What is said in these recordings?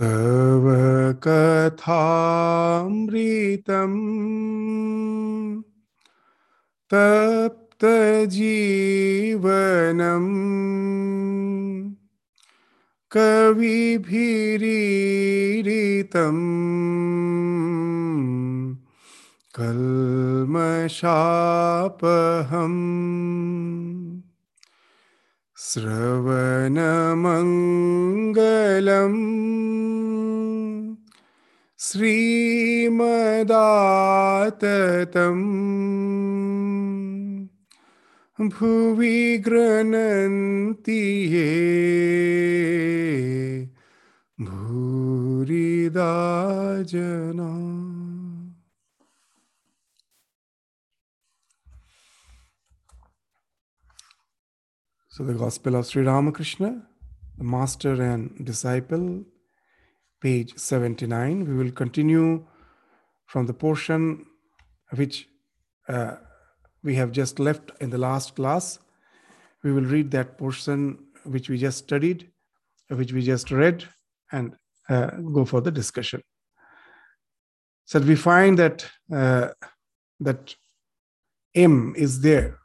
तव कथामृतम् तप्तजीवनम् कविभिरीरितम् कल्मषापहम् श्रवणमङ्गलम्। श्रीमदाततम्। भुवि गृह्णन्ति ये। भूरिदा जना So, the Gospel of Sri Ramakrishna, the Master and Disciple, page 79. We will continue from the portion which uh, we have just left in the last class. We will read that portion which we just studied, which we just read, and uh, go for the discussion. So we find that uh, that M is there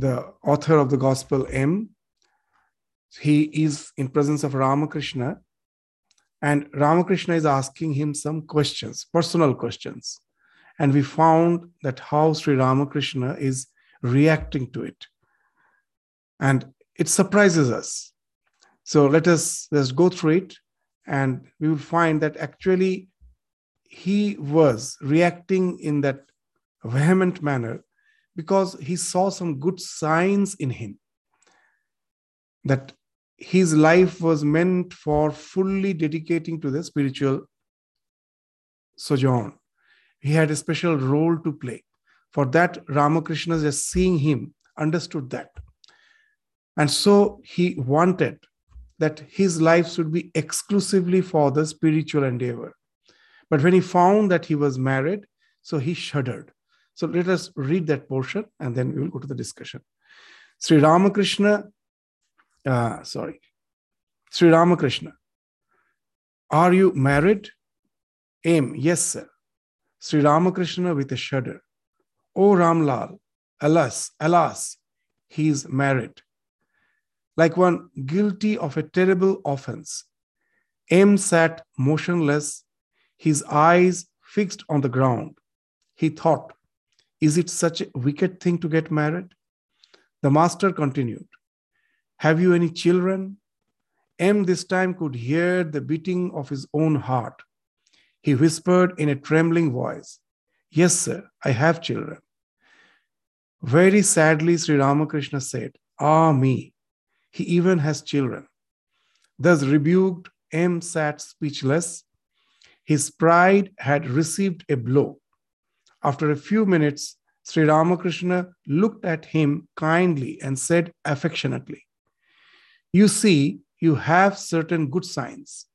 the author of the gospel M. He is in presence of Ramakrishna, and Ramakrishna is asking him some questions, personal questions. And we found that how Sri Ramakrishna is reacting to it. And it surprises us. So let us let's go through it, and we will find that actually he was reacting in that vehement manner because he saw some good signs in him that his life was meant for fully dedicating to the spiritual sojourn. He had a special role to play. For that, Ramakrishna, just seeing him, understood that. And so he wanted that his life should be exclusively for the spiritual endeavor. But when he found that he was married, so he shuddered. So let us read that portion and then we will go to the discussion. Sri Ramakrishna, uh, sorry, Sri Ramakrishna, are you married? M, yes, sir. Sri Ramakrishna with a shudder. Oh Ramlal, alas, alas, he is married. Like one guilty of a terrible offense. M sat motionless, his eyes fixed on the ground. He thought, is it such a wicked thing to get married? The master continued, Have you any children? M this time could hear the beating of his own heart. He whispered in a trembling voice, Yes, sir, I have children. Very sadly, Sri Ramakrishna said, Ah, me, he even has children. Thus rebuked, M sat speechless. His pride had received a blow. After a few minutes, Sri Ramakrishna looked at him kindly and said affectionately, You see, you have certain good signs.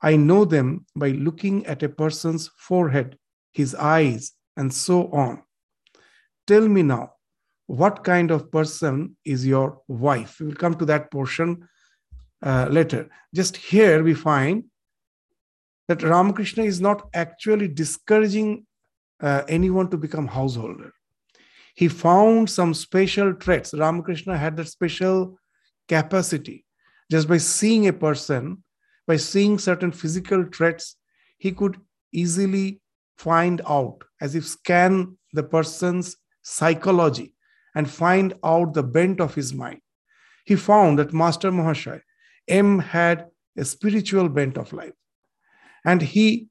I know them by looking at a person's forehead, his eyes, and so on. Tell me now, what kind of person is your wife? We will come to that portion uh, later. Just here we find that Ramakrishna is not actually discouraging uh, anyone to become householder. He found some special traits. Ramakrishna had that special capacity. Just by seeing a person, by seeing certain physical traits, he could easily find out, as if scan the person's psychology and find out the bent of his mind. He found that Master Mahashaya, M had a spiritual bent of life. And he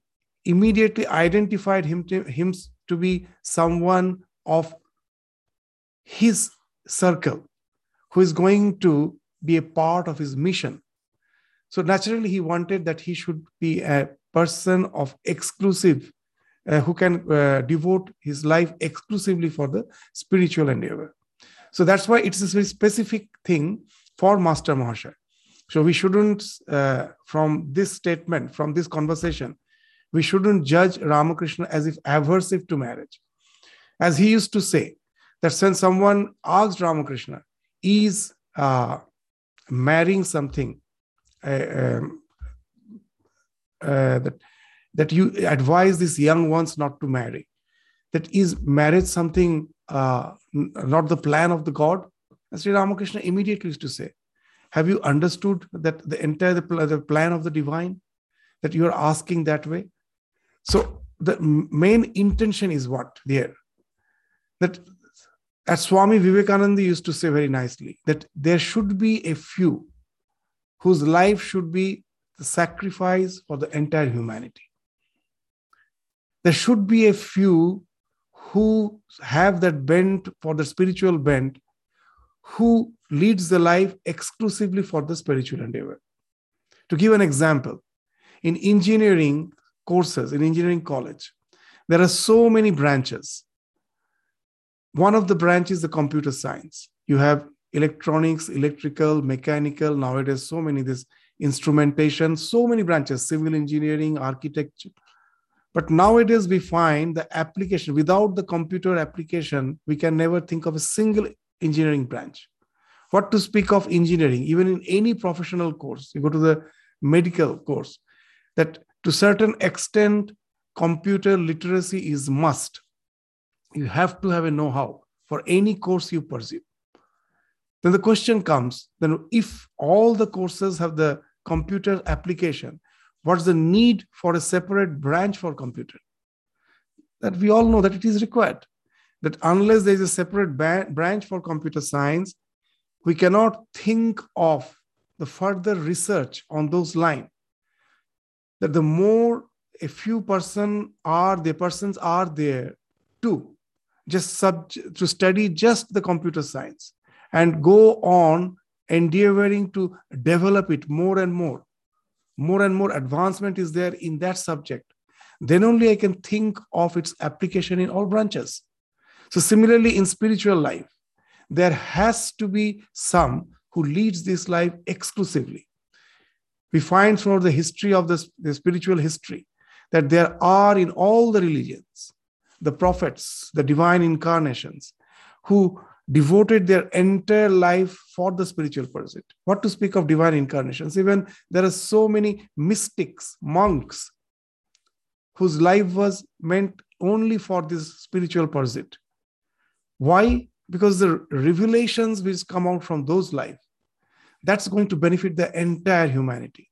immediately identified him to, him to be someone of his circle who is going to be a part of his mission. So naturally, he wanted that he should be a person of exclusive, uh, who can uh, devote his life exclusively for the spiritual endeavor. So that's why it's a very specific thing for Master Mahashaya. So we shouldn't, uh, from this statement, from this conversation, we shouldn't judge Ramakrishna as if aversive to marriage. As he used to say, that when someone asked Ramakrishna, is uh, marrying something, uh, um, uh, that that you advise these young ones not to marry. That is marriage something uh, not the plan of the God? And Sri Ramakrishna immediately used to say, Have you understood that the entire the plan of the divine? That you are asking that way? So the main intention is what there? That as Swami Vivekananda used to say very nicely, that there should be a few whose life should be the sacrifice for the entire humanity. There should be a few who have that bent for the spiritual bent, who leads the life exclusively for the spiritual endeavor. To give an example, in engineering courses, in engineering college, there are so many branches. One of the branches is the computer science. You have electronics, electrical, mechanical, nowadays, so many this instrumentation, so many branches, civil engineering, architecture. But nowadays, we find the application without the computer application, we can never think of a single engineering branch. What to speak of engineering, even in any professional course, you go to the medical course, that to certain extent, computer literacy is must. You have to have a know-how for any course you pursue. Then the question comes: then if all the courses have the computer application, what's the need for a separate branch for computer? That we all know that it is required. That unless there is a separate ba- branch for computer science, we cannot think of the further research on those lines that the more a few person are the persons are there to just sub to study just the computer science and go on endeavoring to develop it more and more. More and more advancement is there in that subject. Then only i can think of its application in all branches. So similarly in spiritual life there has to be some who leads this life exclusively we find throughout the history of this, the spiritual history that there are in all the religions the prophets, the divine incarnations, who devoted their entire life for the spiritual pursuit. What to speak of divine incarnations? Even there are so many mystics, monks, whose life was meant only for this spiritual pursuit. Why? Because the revelations which come out from those life that's going to benefit the entire humanity.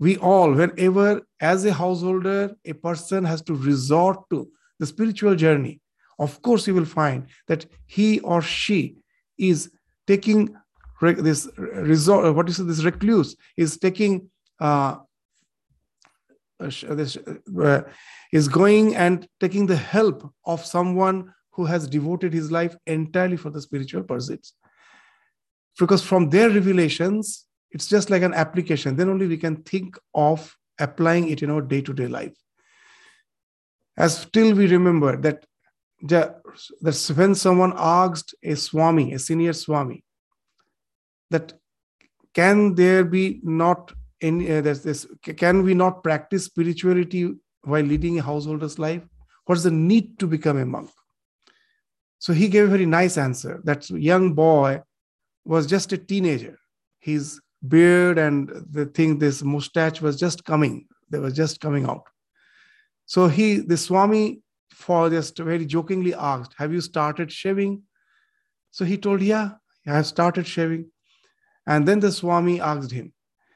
We all, whenever, as a householder, a person has to resort to the spiritual journey, of course, you will find that he or she is taking this resort, what is this recluse is taking, uh, this, uh, is going and taking the help of someone who has devoted his life entirely for the spiritual pursuits because from their revelations it's just like an application. Then only we can think of applying it in our day-to-day life. As still we remember that that when someone asked a swami a senior swami that can there be not any uh, this, can we not practice spirituality while leading a householder's life? What's the need to become a monk? So he gave a very nice answer. That young boy was just a teenager. His beard and the thing, this mustache was just coming. They were just coming out. So he, the Swami, for just very jokingly asked, Have you started shaving? So he told, Yeah, I have started shaving. And then the Swami asked him,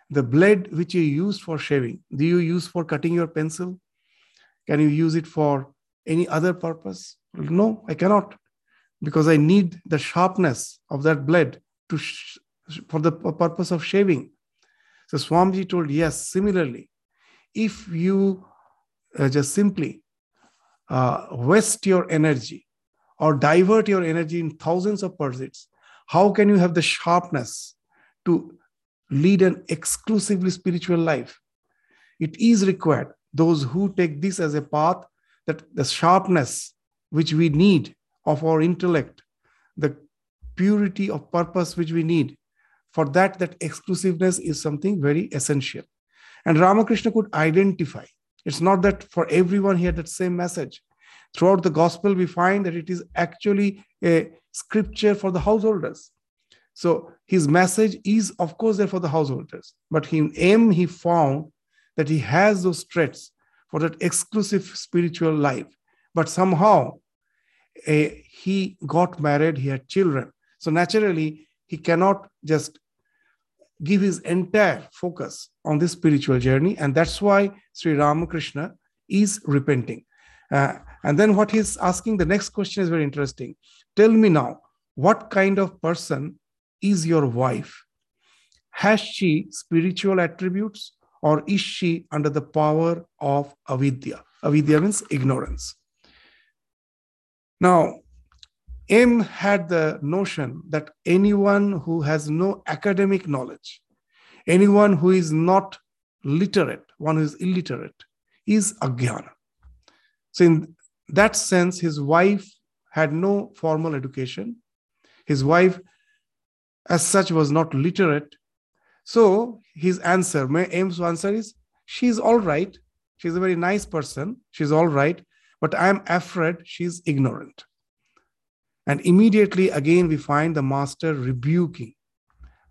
The blade which you use for shaving, do you use for cutting your pencil? Can you use it for any other purpose? No, I cannot, because I need the sharpness of that blade to sh- for the purpose of shaving. So Swamiji told, yes, similarly, if you uh, just simply uh, waste your energy or divert your energy in thousands of pursuits, how can you have the sharpness to lead an exclusively spiritual life? It is required, those who take this as a path, that the sharpness which we need of our intellect, the purity of purpose which we need. For that that exclusiveness is something very essential. And ramakrishna could identify. It's not that for everyone he had that same message. Throughout the gospel we find that it is actually a scripture for the householders. So his message is of course there for the householders. But in M he found that he has those traits for that exclusive spiritual life. But somehow uh, he got married, he had children. So naturally, he cannot just give his entire focus on this spiritual journey. And that's why Sri Ramakrishna is repenting. Uh, and then what he's asking, the next question is very interesting. Tell me now, what kind of person is your wife? Has she spiritual attributes or is she under the power of avidya? Avidya means ignorance. Now, M had the notion that anyone who has no academic knowledge, anyone who is not literate, one who is illiterate, is ajnana. So, in that sense, his wife had no formal education. His wife, as such, was not literate. So, his answer, M's answer is she's all right. She's a very nice person. She's all right. But I'm afraid she's ignorant. And immediately again, we find the master rebuking.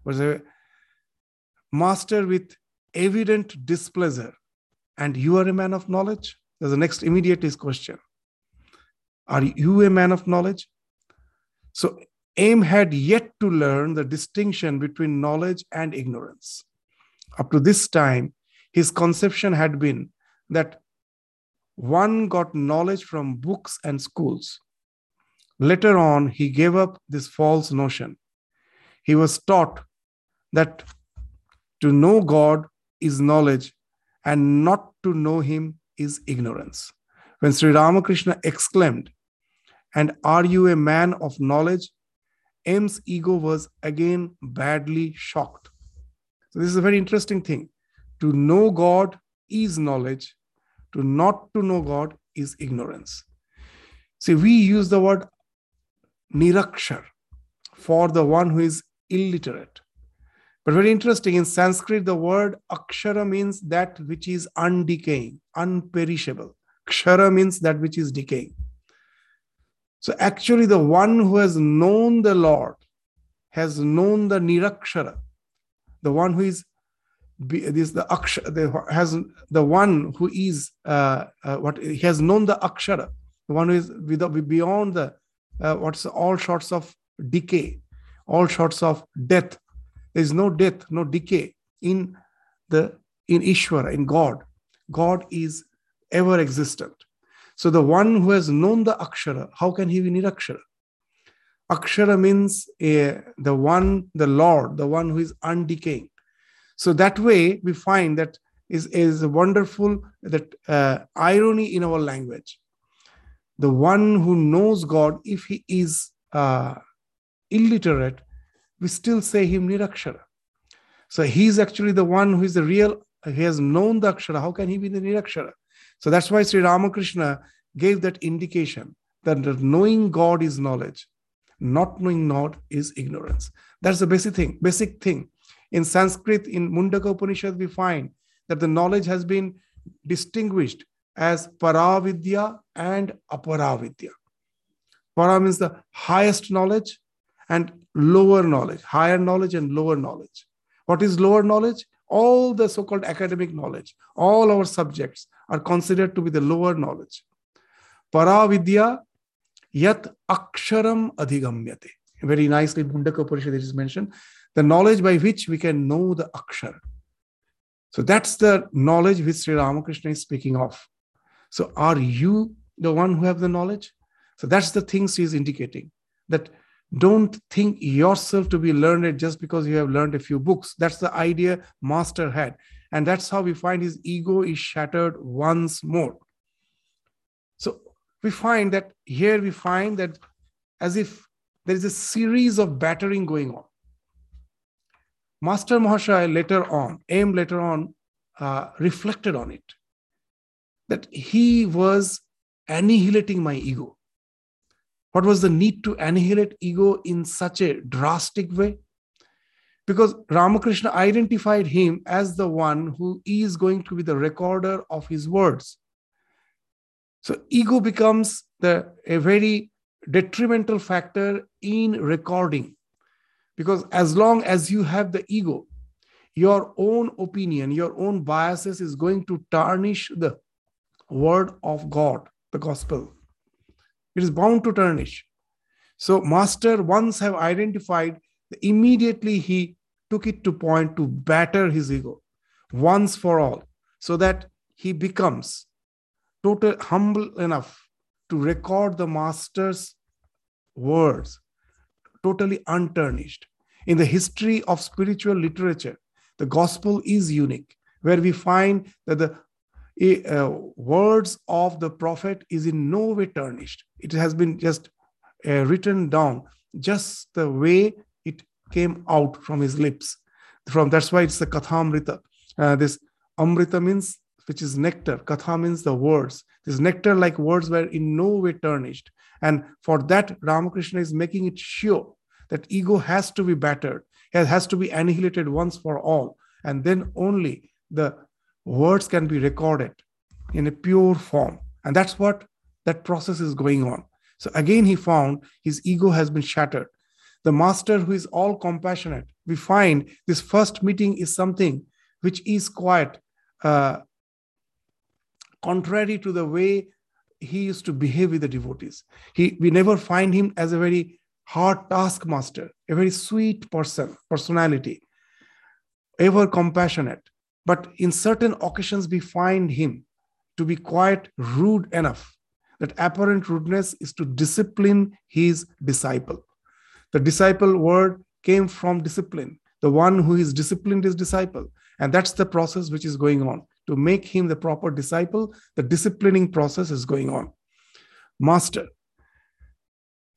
Was a master with evident displeasure. And you are a man of knowledge? There's the next immediate is question. Are you a man of knowledge? So M had yet to learn the distinction between knowledge and ignorance. Up to this time, his conception had been that one got knowledge from books and schools, Later on, he gave up this false notion. He was taught that to know God is knowledge and not to know him is ignorance. When Sri Ramakrishna exclaimed, And are you a man of knowledge? M's ego was again badly shocked. So, this is a very interesting thing. To know God is knowledge, to not to know God is ignorance. See, we use the word nirakshar for the one who is illiterate. But very interesting, in Sanskrit, the word akshara means that which is undecaying, unperishable. Kshara means that which is decaying. So actually, the one who has known the Lord has known the nirakshara, the one who is this the akshara the, has the one who is uh, uh, what he has known the akshara, the one who is without, beyond the uh, what's all sorts of decay, all sorts of death. There is no death, no decay in the in Ishvara, in God. God is ever existent. So the one who has known the Akshara, how can he be Nirakshara? Akshara means uh, the one, the Lord, the one who is undecaying. So that way we find that is, is wonderful that uh, irony in our language the one who knows God, if he is uh, illiterate, we still say him Nirakshara. So he's actually the one who is the real, he has known the Akshara. How can he be the Nirakshara? So that's why Sri Ramakrishna gave that indication that knowing God is knowledge, not knowing God is ignorance. That's the basic thing, basic thing. In Sanskrit, in Mundaka Upanishad, we find that the knowledge has been distinguished as Paravidya and Aparavidya. Para means the highest knowledge and lower knowledge, higher knowledge and lower knowledge. What is lower knowledge? All the so called academic knowledge, all our subjects are considered to be the lower knowledge. Paravidya yat aksharam adhigamyate. Very nicely, Mundaka Upanishad is mentioned. The knowledge by which we can know the akshar. So that's the knowledge which Sri Ramakrishna is speaking of. So are you the one who have the knowledge? So that's the things he's indicating that don't think yourself to be learned just because you have learned a few books. That's the idea Master had. And that's how we find his ego is shattered once more. So we find that here we find that as if there is a series of battering going on. Master Mahashaya later on, M later on, uh, reflected on it that he was annihilating my ego. What was the need to annihilate ego in such a drastic way? Because Ramakrishna identified him as the one who is going to be the recorder of his words. So ego becomes the, a very detrimental factor in recording. Because as long as you have the ego, your own opinion, your own biases is going to tarnish the word of God, the gospel. It is bound to tarnish. So, Master once have identified, immediately he took it to point to batter his ego once for all, so that he becomes total humble enough to record the Master's words, totally untarnished. In the history of spiritual literature, the gospel is unique, where we find that the uh, words of the prophet is in no way tarnished. It has been just uh, written down just the way it came out from his lips. From that's why it's the kathamrita. Uh, this amrita means which is nectar. Katha means the words. This nectar like words were in no way tarnished. And for that, Ramakrishna is making it sure that ego has to be battered, it has to be annihilated once for all. And then only the words can be recorded in a pure form. And that's what that process is going on. So again, he found his ego has been shattered. The master who is all compassionate, we find this first meeting is something which is quite uh, contrary to the way he used to behave with the devotees. He, we never find him as a very hard taskmaster, a very sweet person, personality, ever compassionate. But in certain occasions, we find him to be quite rude enough. That apparent rudeness is to discipline his disciple. The disciple word came from discipline. The one who is disciplined is disciple. And that's the process which is going on. To make him the proper disciple, the disciplining process is going on. Master,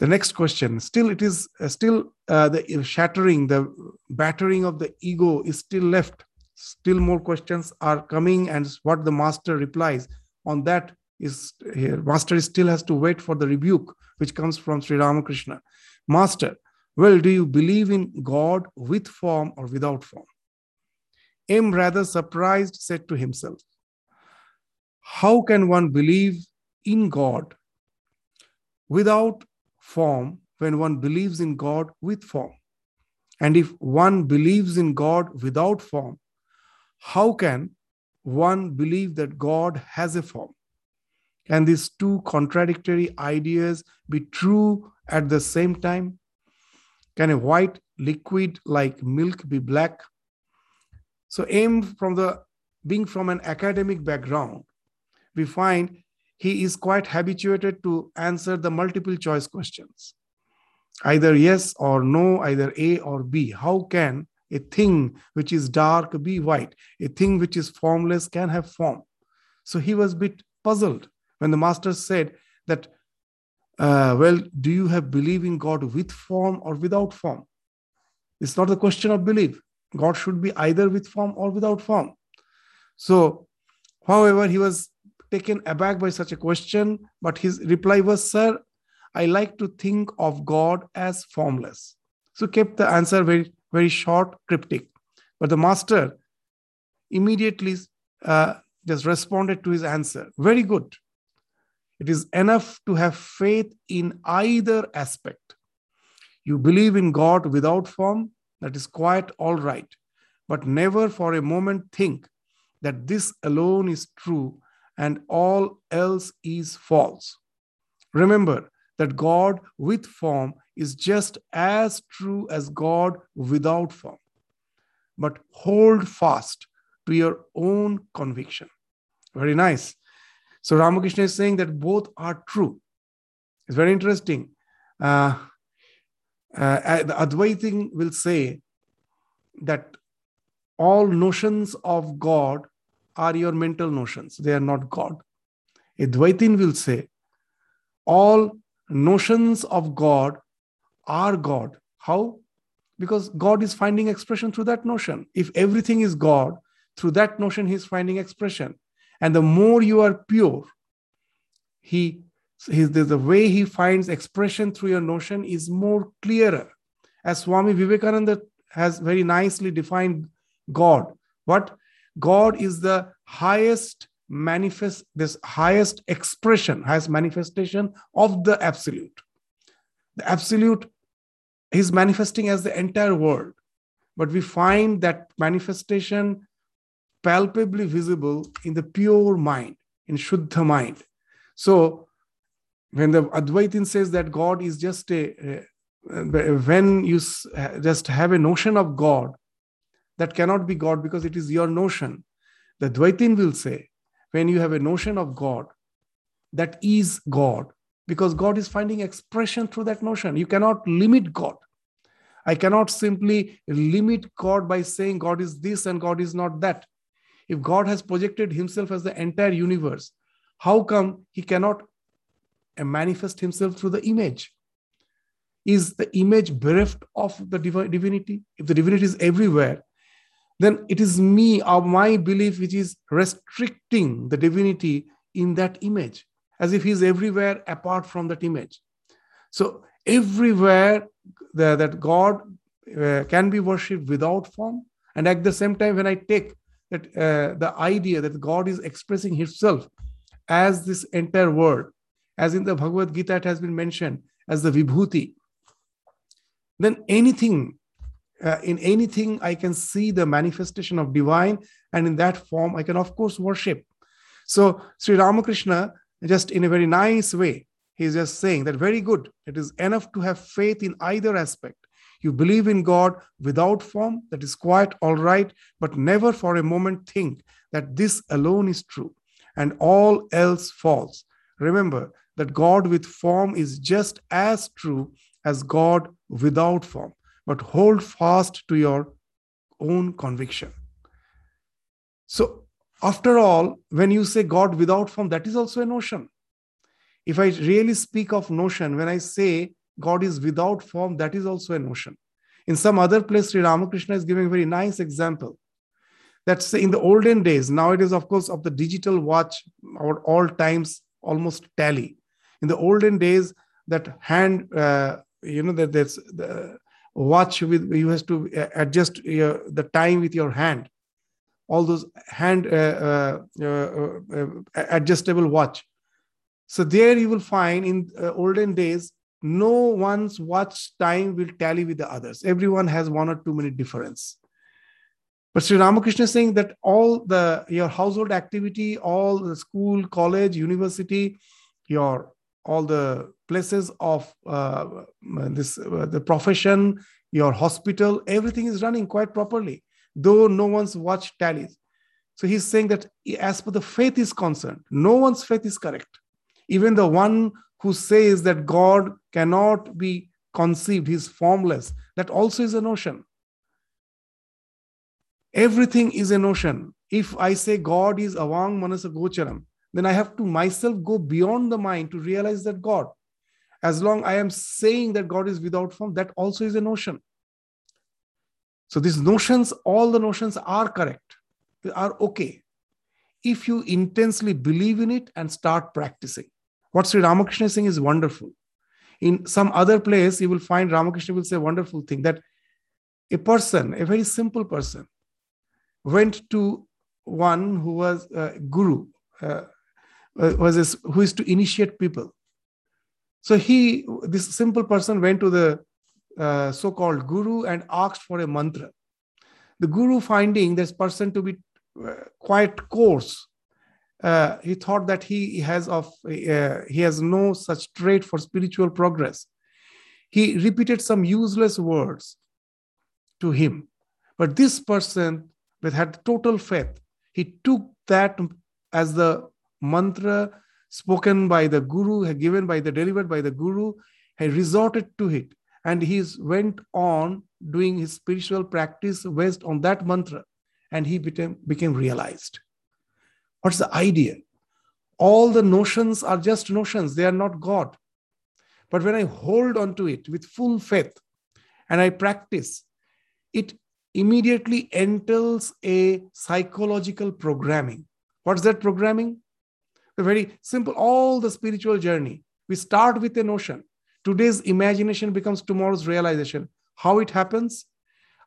the next question still it is uh, still uh, the shattering the battering of the ego is still left still more questions are coming and what the master replies on that is here master still has to wait for the rebuke which comes from sri ramakrishna master well do you believe in god with form or without form m rather surprised said to himself how can one believe in god without form when one believes in God with form. And if one believes in God without form, how can one believe that God has a form? Can these two contradictory ideas be true at the same time? Can a white liquid like milk be black? So, M from the being from an academic background, we find he is quite habituated to answer the multiple choice questions either yes or no, either A or B. How can a thing which is dark be white? A thing which is formless can have form. So he was a bit puzzled when the master said that, uh, well, do you have belief in God with form or without form? It's not a question of belief. God should be either with form or without form. So, however, he was taken aback by such a question, but his reply was, Sir, I like to think of God as formless. So kept the answer very, very short, cryptic. But the master immediately uh, just responded to his answer. Very good. It is enough to have faith in either aspect. You believe in God without form, that is quite all right. But never for a moment think that this alone is true and all else is false. Remember, that God with form is just as true as God without form. But hold fast to your own conviction. Very nice. So Ramakrishna is saying that both are true. It's very interesting. Uh, uh, the Advaitin will say that all notions of God are your mental notions, they are not God. Advaitin will say all notions of God are God. How? Because God is finding expression through that notion. If everything is God, through that notion, He's finding expression. And the more you are pure, He his, the way he finds expression through your notion is more clearer. As Swami Vivekananda has very nicely defined God. What? God is the highest manifest this highest expression highest manifestation of the absolute the absolute is manifesting as the entire world but we find that manifestation palpably visible in the pure mind, in Shuddha mind. So when the Advaitin says that God is just a, when you just have a notion of God, that cannot be God because it is your notion. The Dvaitin will say, when you have a notion of God, that is God, because God is finding expression through that notion. You cannot limit God. I cannot simply limit God by saying God is this and God is not that. If God has projected himself as the entire universe, how come he cannot uh, manifest himself through the image? Is the image bereft of the divinity? If the divinity is everywhere, then it is me or my belief which is restricting the divinity in that image, as if he's everywhere apart from that image. So, everywhere the, that God uh, can be worshipped without form, and at the same time, when I take that uh, the idea that God is expressing Himself as this entire world, as in the Bhagavad Gita, it has been mentioned as the Vibhuti, then anything uh, in anything i can see the manifestation of divine and in that form i can of course worship. So sri ramakrishna just in a very nice way he's just saying that very good. It is enough to have faith in either aspect. You believe in god without form that is quite all right but never for a moment think that this alone is true and all else false remember that god with form is just as true as god without form but hold fast to your own conviction. So, after all, when you say God without form, that is also a notion. If I really speak of notion, when I say God is without form, that is also a notion. In some other place, Sri Ramakrishna is giving a very nice example. That's in the olden days. Now it is, of course, of the digital watch, our all times almost tally. In the olden days, that hand, uh, you know, that there's the watch with you has to uh, adjust your, the time with your hand. All those hand uh, uh, uh, uh adjustable watch. So there you will find in uh, olden days no one's watch time will tally with the others. Everyone has one or two minute difference. But Sri Ramakrishna is saying that all the your household activity, all the school, college, university, your all the places of uh, this uh, the profession your hospital everything is running quite properly though no one's watch tallies. So he's saying that as per the faith is concerned no one's faith is correct. Even the one who says that god cannot be conceived he's formless that also is a notion. Everything is a notion. If i say god is avang manasa gocharam then I have to myself go beyond the mind to realize that God, as long I am saying that God is without form, that also is a notion. So these notions, all the notions are correct, they are okay. If you intensely believe in it and start practicing. What Sri Ramakrishna is saying is wonderful. In some other place, you will find Ramakrishna will say a wonderful thing that a person, a very simple person, went to one who was a guru, uh, was this, who is to initiate people. So he, this simple person, went to the uh, so-called guru and asked for a mantra. The guru, finding this person to be uh, quite coarse, uh, he thought that he has of uh, he has no such trait for spiritual progress. He repeated some useless words to him, but this person, with had total faith, he took that as the mantra spoken by the guru, given by the delivered by the guru, he resorted to it, and he went on doing his spiritual practice based on that mantra, and he became, became realized. What's the idea? All the notions are just notions, they are not God. But when I hold on to it with full faith and I practice, it immediately enters a psychological programming. What's that programming? Very simple, all the spiritual journey. We start with a notion. Today's imagination becomes tomorrow's realization. How it happens?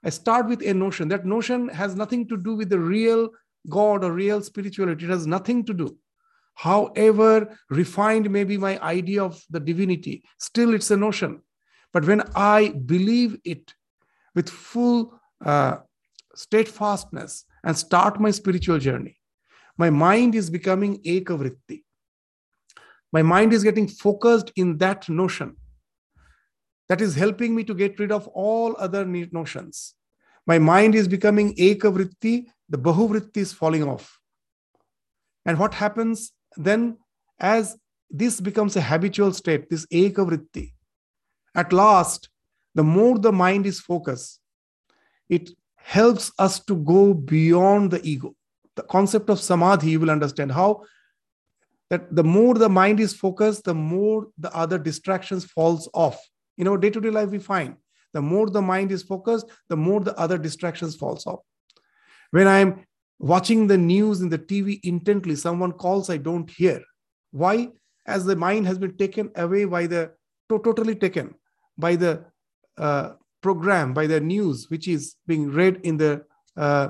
I start with a notion. That notion has nothing to do with the real God or real spirituality. It has nothing to do. However refined may be my idea of the divinity, still it's a notion. But when I believe it with full uh, steadfastness and start my spiritual journey. My mind is becoming ekavritti. My mind is getting focused in that notion that is helping me to get rid of all other notions. My mind is becoming ekavritti, the bahuvritti is falling off. And what happens then as this becomes a habitual state, this ekavritti, at last, the more the mind is focused, it helps us to go beyond the ego. The concept of samadhi, you will understand how that the more the mind is focused, the more the other distractions falls off. In our day-to-day life, we find the more the mind is focused, the more the other distractions falls off. When I'm watching the news in the TV intently, someone calls, I don't hear. Why? As the mind has been taken away by the totally taken by the uh, program, by the news which is being read in the uh,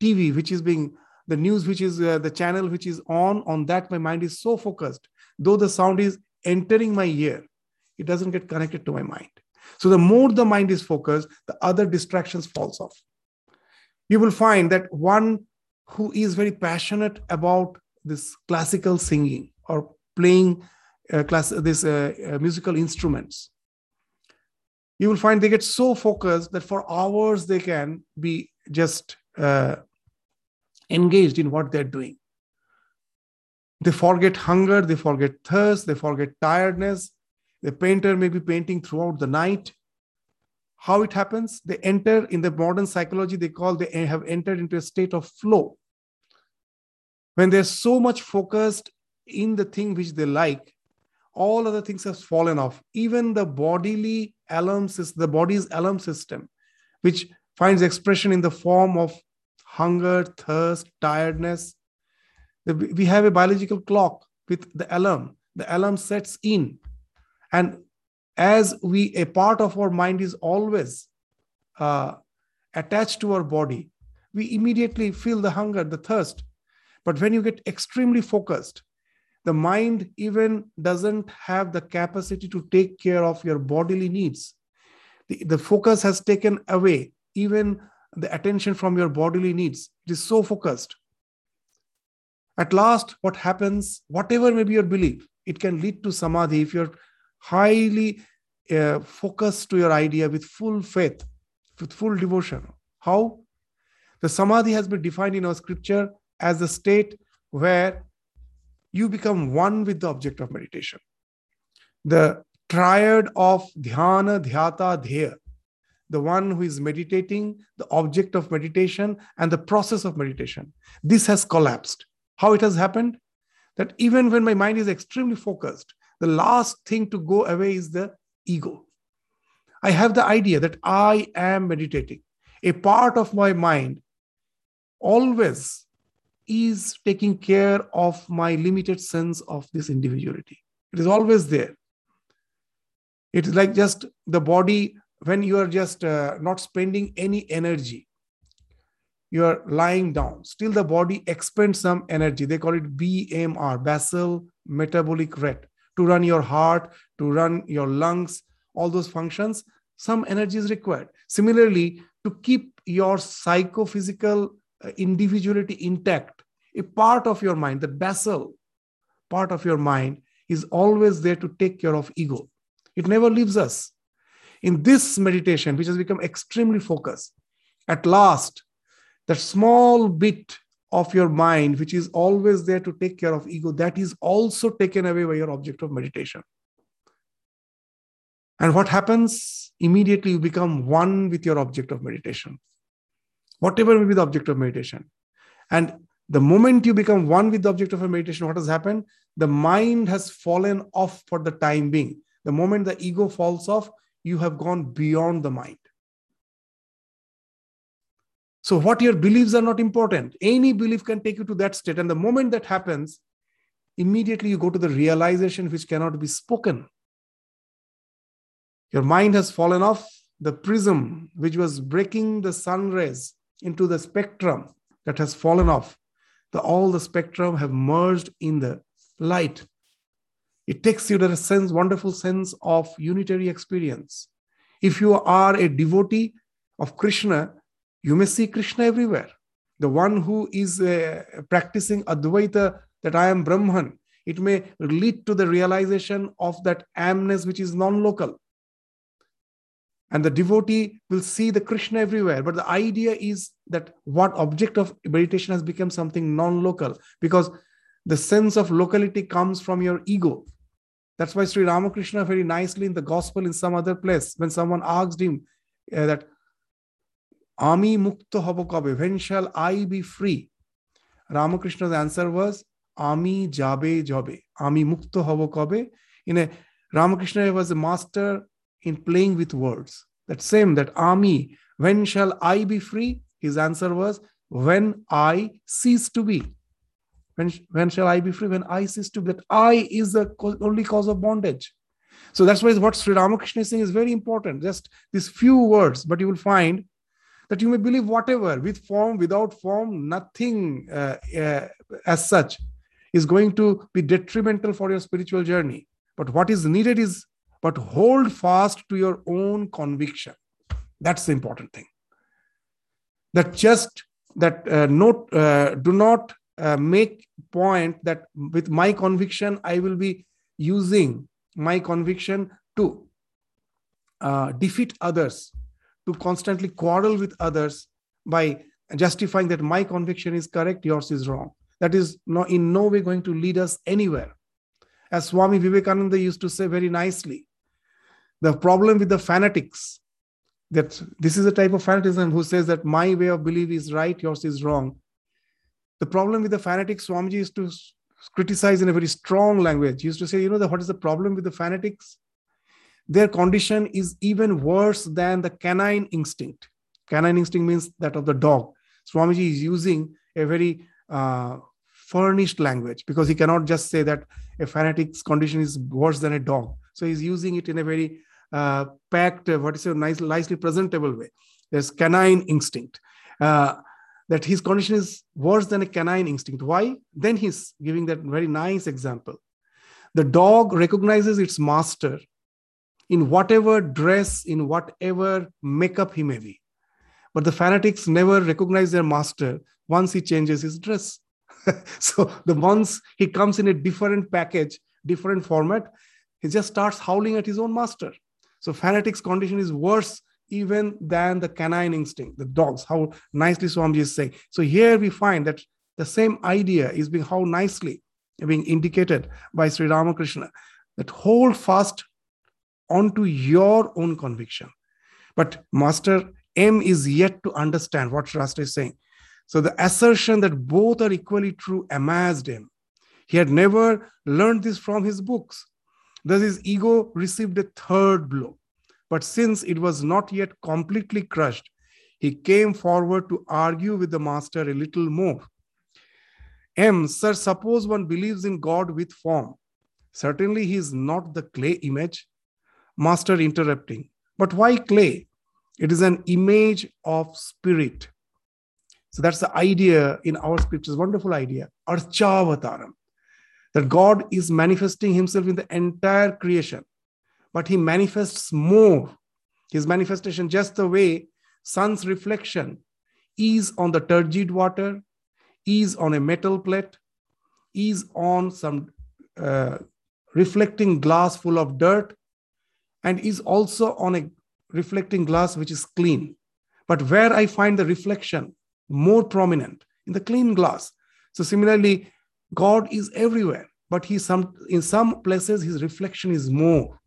TV, which is being the news, which is uh, the channel which is on, on that my mind is so focused. Though the sound is entering my ear, it doesn't get connected to my mind. So the more the mind is focused, the other distractions falls off. You will find that one who is very passionate about this classical singing or playing uh, class, this uh, uh, musical instruments you will find they get so focused that for hours they can be just uh, engaged in what they're doing. They forget hunger, they forget thirst, they forget tiredness. The painter may be painting throughout the night. How it happens? They enter in the modern psychology, they call they have entered into a state of flow. When they're so much focused in the thing which they like, all other things have fallen off. Even the bodily alarm system, the body's alarm system, which finds expression in the form of hunger, thirst, tiredness. We have a biological clock with the alarm. The alarm sets in. And as we, a part of our mind is always uh, attached to our body, we immediately feel the hunger, the thirst. But when you get extremely focused, the mind even doesn't have the capacity to take care of your bodily needs. The, the focus has taken away even the attention from your bodily needs. It is so focused. At last, what happens, whatever may be your belief, it can lead to samadhi if you're highly uh, focused to your idea with full faith, with full devotion. How? The samadhi has been defined in our scripture as the state where you become one with the object of meditation. The triad of dhyana, dhyata, dhya, the one who is meditating, the object of meditation, and the process of meditation. This has collapsed. How it has happened? That even when my mind is extremely focused, the last thing to go away is the ego. I have the idea that I am meditating. A part of my mind always is taking care of my limited sense of this individuality. It is always there. It is like just the body, when you are just uh, not spending any energy, you are lying down. Still, the body expends some energy. They call it BMR, basal metabolic rate, to run your heart, to run your lungs, all those functions. Some energy is required. Similarly, to keep your psychophysical uh, individuality intact, a part of your mind, the basal part of your mind, is always there to take care of ego. It never leaves us. In this meditation, which has become extremely focused, at last, that small bit of your mind, which is always there to take care of ego, that is also taken away by your object of meditation. And what happens? Immediately you become one with your object of meditation whatever may be the object of meditation. And the moment you become one with the object of a meditation, what has happened? The mind has fallen off for the time being. The moment the ego falls off, you have gone beyond the mind. So, what your beliefs are not important. Any belief can take you to that state. And the moment that happens, immediately you go to the realization which cannot be spoken. Your mind has fallen off the prism which was breaking the sun rays into the spectrum that has fallen off. The, all the spectrum have merged in the light. It takes you to a sense, wonderful sense of unitary experience. If you are a devotee of Krishna, you may see Krishna everywhere. The one who is uh, practicing Advaita, that I am Brahman, it may lead to the realization of that amness which is non local. And the devotee will see the Krishna everywhere. But the idea is that what object of meditation has become something non local because the sense of locality comes from your ego. That's why Sri Ramakrishna very nicely in the gospel in some other place, when someone asked him uh, that Ami mukto habo kabe, when shall I be free? Ramakrishna's answer was Ami jabe jabe. Ami mukto habo kabe. In a Ramakrishna was a master in playing with words. That same, that Ami, when shall I be free? His answer was, when I cease to be. When, when shall I be free? When I cease to be. That I is the only cause of bondage. So that's why what Sri Ramakrishna is saying is very important. Just these few words, but you will find that you may believe whatever, with form, without form, nothing uh, uh, as such is going to be detrimental for your spiritual journey. But what is needed is, but hold fast to your own conviction. That's the important thing. That just that uh, note, uh, do not uh, make point that with my conviction I will be using my conviction to uh, defeat others to constantly quarrel with others by justifying that my conviction is correct, yours is wrong. That is no, in no way going to lead us anywhere. As Swami Vivekananda used to say very nicely, the problem with the fanatics, that this is a type of fanatism who says that my way of belief is right, yours is wrong. The problem with the fanatics, Swamiji is to criticize in a very strong language. He used to say, you know, the, what is the problem with the fanatics? their condition is even worse than the canine instinct. Canine instinct means that of the dog. Swamiji is using a very uh, furnished language because he cannot just say that a fanatic's condition is worse than a dog. So he's using it in a very uh, packed, uh, what is a nice, nicely presentable way. There's canine instinct. Uh, that his condition is worse than a canine instinct. Why? Then he's giving that very nice example. The dog recognizes its master in whatever dress, in whatever makeup he may be. But the fanatics never recognize their master once he changes his dress. so the once he comes in a different package, different format, he just starts howling at his own master. So fanatics' condition is worse even than the canine instinct, the dogs, how nicely Swamiji is saying. So here we find that the same idea is being how nicely being indicated by Sri Ramakrishna that hold fast onto your own conviction. But Master M is yet to understand what Shastra is saying. So the assertion that both are equally true amazed him. He had never learned this from his books. Thus, his ego received a third blow. But since it was not yet completely crushed, he came forward to argue with the master a little more. M, sir, suppose one believes in God with form. Certainly, he is not the clay image, master interrupting. But why clay? It is an image of spirit. So that's the idea in our scriptures, wonderful idea. Archavataram. That God is manifesting himself in the entire creation, but he manifests more. His manifestation, just the way sun's reflection is on the turgid water, is on a metal plate, is on some uh, reflecting glass full of dirt, and is also on a reflecting glass which is clean. But where I find the reflection more prominent in the clean glass. So similarly, God is everywhere, but he some in some places his reflection is more.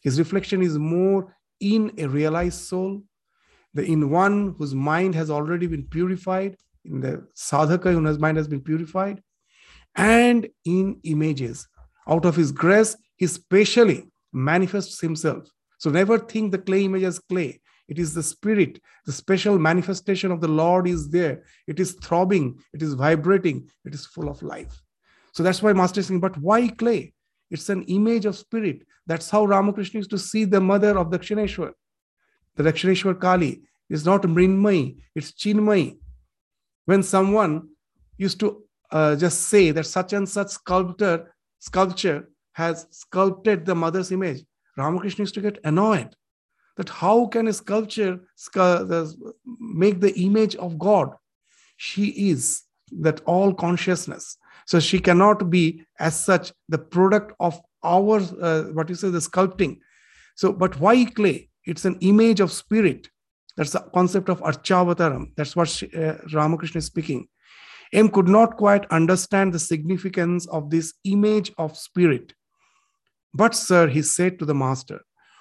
His reflection is more in a realized soul, the in one whose mind has already been purified, in the sadhaka whose mind has been purified, and in images. Out of his grace, he specially manifests himself. So never think the clay image as clay. It is the spirit, the special manifestation of the Lord is there. It is throbbing, it is vibrating, it is full of life. So that's why Master is saying, but why clay? It's an image of spirit. That's how Ramakrishna used to see the mother of Dakshineshwar. The Dakshineshwar Kali is not Mrinmai, it's Chinmai. When someone used to uh, just say that such and such sculptor, sculpture has sculpted the mother's image, Ramakrishna used to get annoyed that how can a sculpture make the image of God. She is that all consciousness. So she cannot be, as such, the product of our, uh, what you say, the sculpting. So, but why clay? It's an image of spirit. That's the concept of Archavataram. That's what she, uh, Ramakrishna is speaking. M could not quite understand the significance of this image of spirit. But, sir, he said to the master,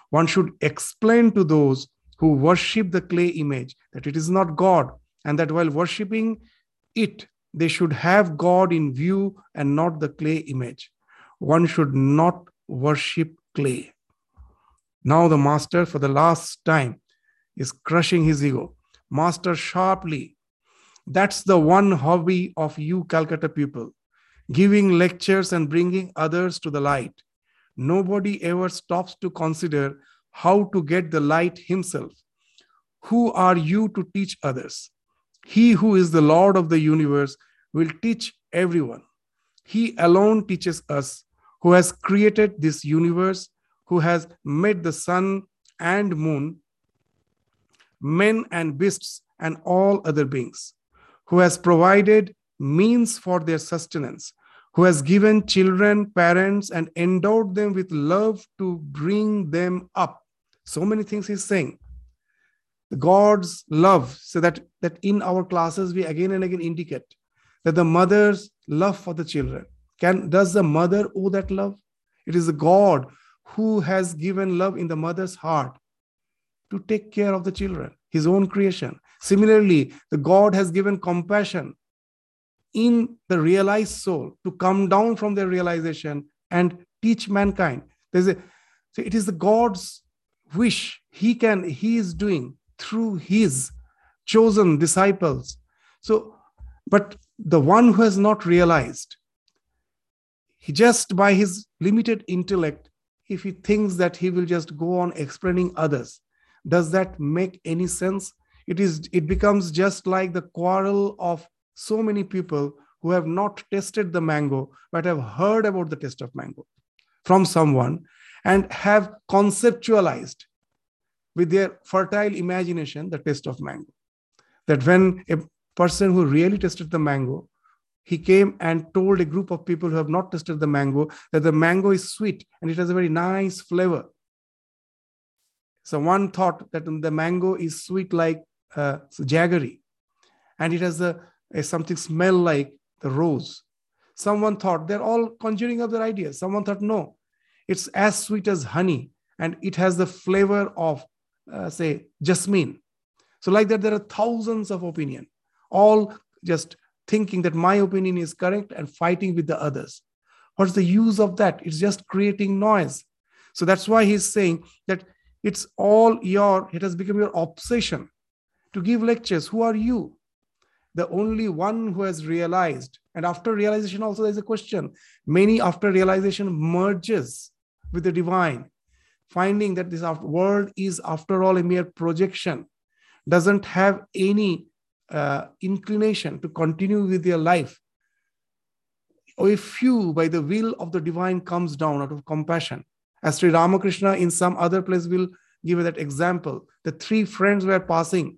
one should explain to those who worship the clay image that it is not God, and that while worshipping it, they should have God in view and not the clay image. One should not worship clay. Now, the master, for the last time, is crushing his ego. Master sharply. That's the one hobby of you, Calcutta people giving lectures and bringing others to the light. Nobody ever stops to consider how to get the light himself. Who are you to teach others? He who is the Lord of the universe will teach everyone. He alone teaches us, who has created this universe, who has made the sun and moon, men and beasts, and all other beings, who has provided means for their sustenance, who has given children parents and endowed them with love to bring them up. So many things he's saying. God's love, so that, that in our classes we again and again indicate that the mother's love for the children. Can does the mother owe that love? It is the God who has given love in the mother's heart to take care of the children, his own creation. Similarly, the God has given compassion in the realized soul to come down from their realization and teach mankind. There's a, so it is the God's wish he can he is doing through his chosen disciples. So, but the one who has not realized, he just by his limited intellect, if he thinks that he will just go on explaining others, does that make any sense? It is it becomes just like the quarrel of so many people who have not tested the mango but have heard about the taste of mango from someone and have conceptualized with their fertile imagination the taste of mango. That when a person who really tasted the mango, he came and told a group of people who have not tasted the mango that the mango is sweet and it has a very nice flavor. So one thought that the mango is sweet like uh, jaggery, and it has a, a something smell like the rose. Someone thought they're all conjuring up their ideas. Someone thought no, it's as sweet as honey, and it has the flavor of uh, say jasmine. So like that there are thousands of opinion all just thinking that my opinion is correct and fighting with the others. What's the use of that? It's just creating noise. So that's why he's saying that it's all your it has become your obsession to give lectures. Who are you? The only one who has realized and after realization also there's a question. Many after realization merges with the divine finding that this world is, after all, a mere projection, doesn't have any uh, inclination to continue with their life. Or a few, by the will of the divine, comes down out of compassion. As Sri Ramakrishna in some other place will give that example. The three friends were passing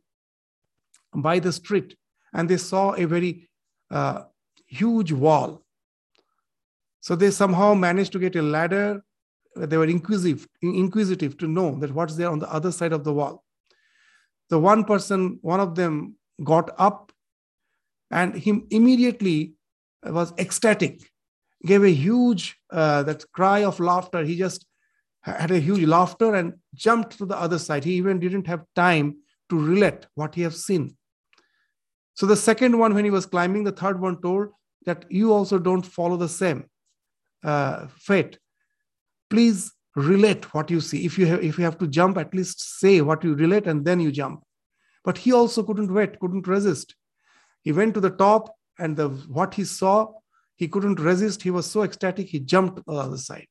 by the street and they saw a very uh, huge wall. So they somehow managed to get a ladder they were inquisitive, inquisitive to know that what's there on the other side of the wall. The one person, one of them got up and he immediately was ecstatic, gave a huge uh, that cry of laughter. He just had a huge laughter and jumped to the other side. He even didn't have time to relate what he have seen. So the second one, when he was climbing, the third one told that you also don't follow the same uh, fate please relate what you see. If you have if you have to jump at least say what you relate and then you jump. But he also couldn't wait couldn't resist. He went to the top and the what he saw he couldn't resist. He was so ecstatic he jumped to the other side.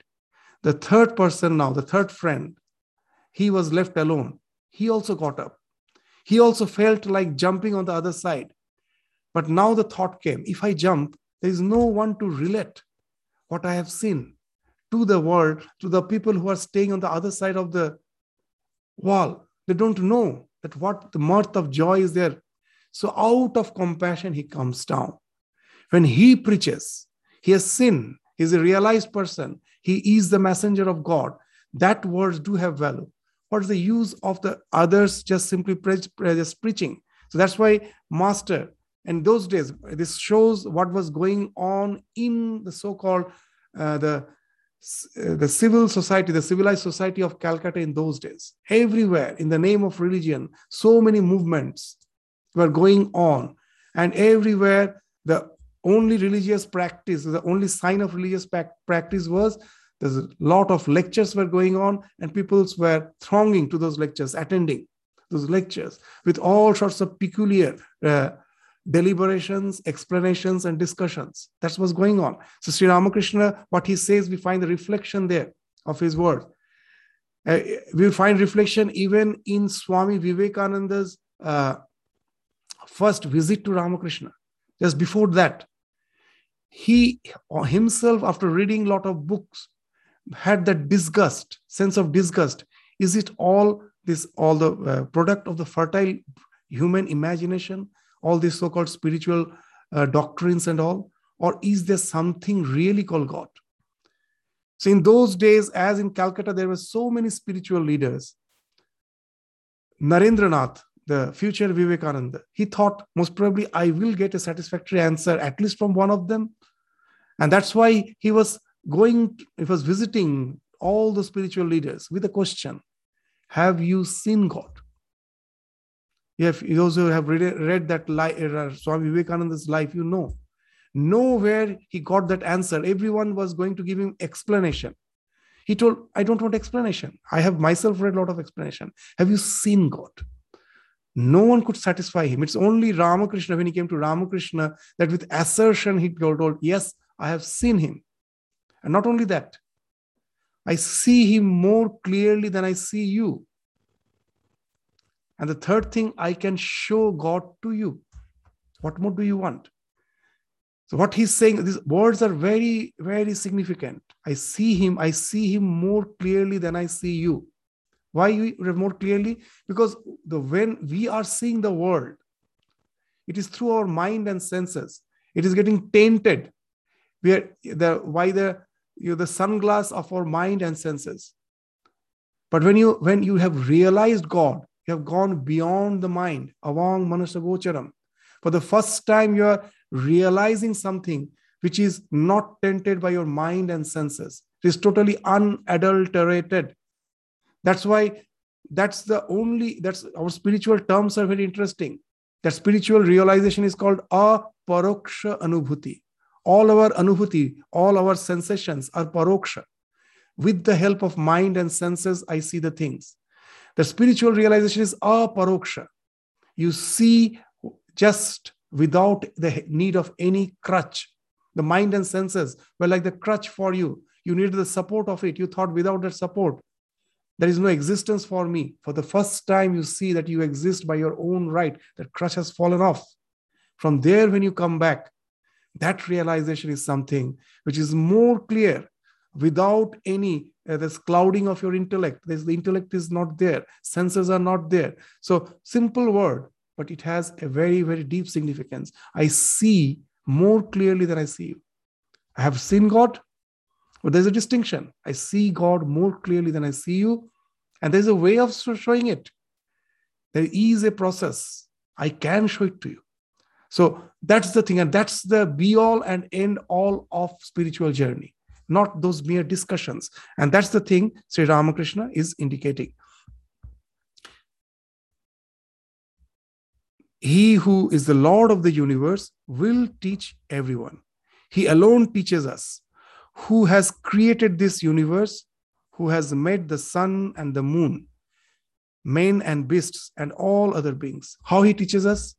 The third person now the third friend he was left alone. He also got up. He also felt like jumping on the other side. But now the thought came if i jump there is no one to relate what i have seen to the world, to the people who are staying on the other side of the wall. They don't know that what the mirth of joy is there. So out of compassion, he comes down. When he preaches, he has sinned. He's a realized person. He is the messenger of God. That words do have value. What is the use of the others just simply pre- just preaching? So that's why Master, in those days, this shows what was going on in the so-called uh, the the civil society, the civilized society of Calcutta in those days. Everywhere, in the name of religion, so many movements were going on, and everywhere the only religious practice, the only sign of religious practice was there's a lot of lectures were going on, and people were thronging to those lectures, attending those lectures with all sorts of peculiar uh, deliberations, explanations, and discussions. That's what's going on. So Sri Ramakrishna, what he says, we find the reflection there of his word. Uh, we find reflection even in Swami Vivekananda's uh, first visit to Ramakrishna. Just before that, he himself, after reading a lot of books, had that disgust, sense of disgust. Is it all this, all the uh, product of the fertile human imagination, all these so-called spiritual uh, doctrines and all, or is there something really called God? So in those days, as in Calcutta, there were so many spiritual leaders. Narendranath, the future Vivekananda, he thought most probably I will get a satisfactory answer at least from one of them. And that's why he was going, he was visiting all the spiritual leaders with a question Have you seen God? If you also have read, read that li- uh, Swami Vivekananda's life, you know. Nowhere he got that answer. Everyone was going to give him explanation. He told, I don't want explanation. I have myself read a lot of explanation. Have you seen God? No one could satisfy him. It's only Ramakrishna, when he came to Ramakrishna, that with assertion he told, Yes, I have seen him. And not only that, I see him more clearly than I see you. And the third thing, I can show God to you. What more do you want? So, what he's saying, these words are very, very significant. I see him, I see him more clearly than I see you. Why more clearly? Because the when we are seeing the world, it is through our mind and senses. It is getting tainted. We are the why the you know, the sunglass of our mind and senses. But when you when you have realized God, you have gone beyond the mind, avang manasagocharam. For the first time, you are realizing something which is not tainted by your mind and senses. It is totally unadulterated. That's why that's the only that's our spiritual terms are very interesting. That spiritual realization is called a paroksha anubhuti all our anubhuti, all our sensations are paroksha. With the help of mind and senses, I see the things. The spiritual realization is aparoksha. You see just without the need of any crutch. The mind and senses were like the crutch for you. You needed the support of it. You thought without that support, there is no existence for me. For the first time, you see that you exist by your own right. That crutch has fallen off. From there, when you come back, that realization is something which is more clear without any uh, this clouding of your intellect. This, the intellect is not there. Senses are not there. So simple word but it has a very very deep significance. I see more clearly than i see you. I have seen god but there's a distinction. I see god more clearly than i see you and there's a way of showing it. There is a process. I can show it to you. So that's the thing, and that's the be all and end all of spiritual journey, not those mere discussions. And that's the thing Sri Ramakrishna is indicating. He who is the Lord of the universe will teach everyone. He alone teaches us. Who has created this universe, who has made the sun and the moon, men and beasts, and all other beings. How he teaches us?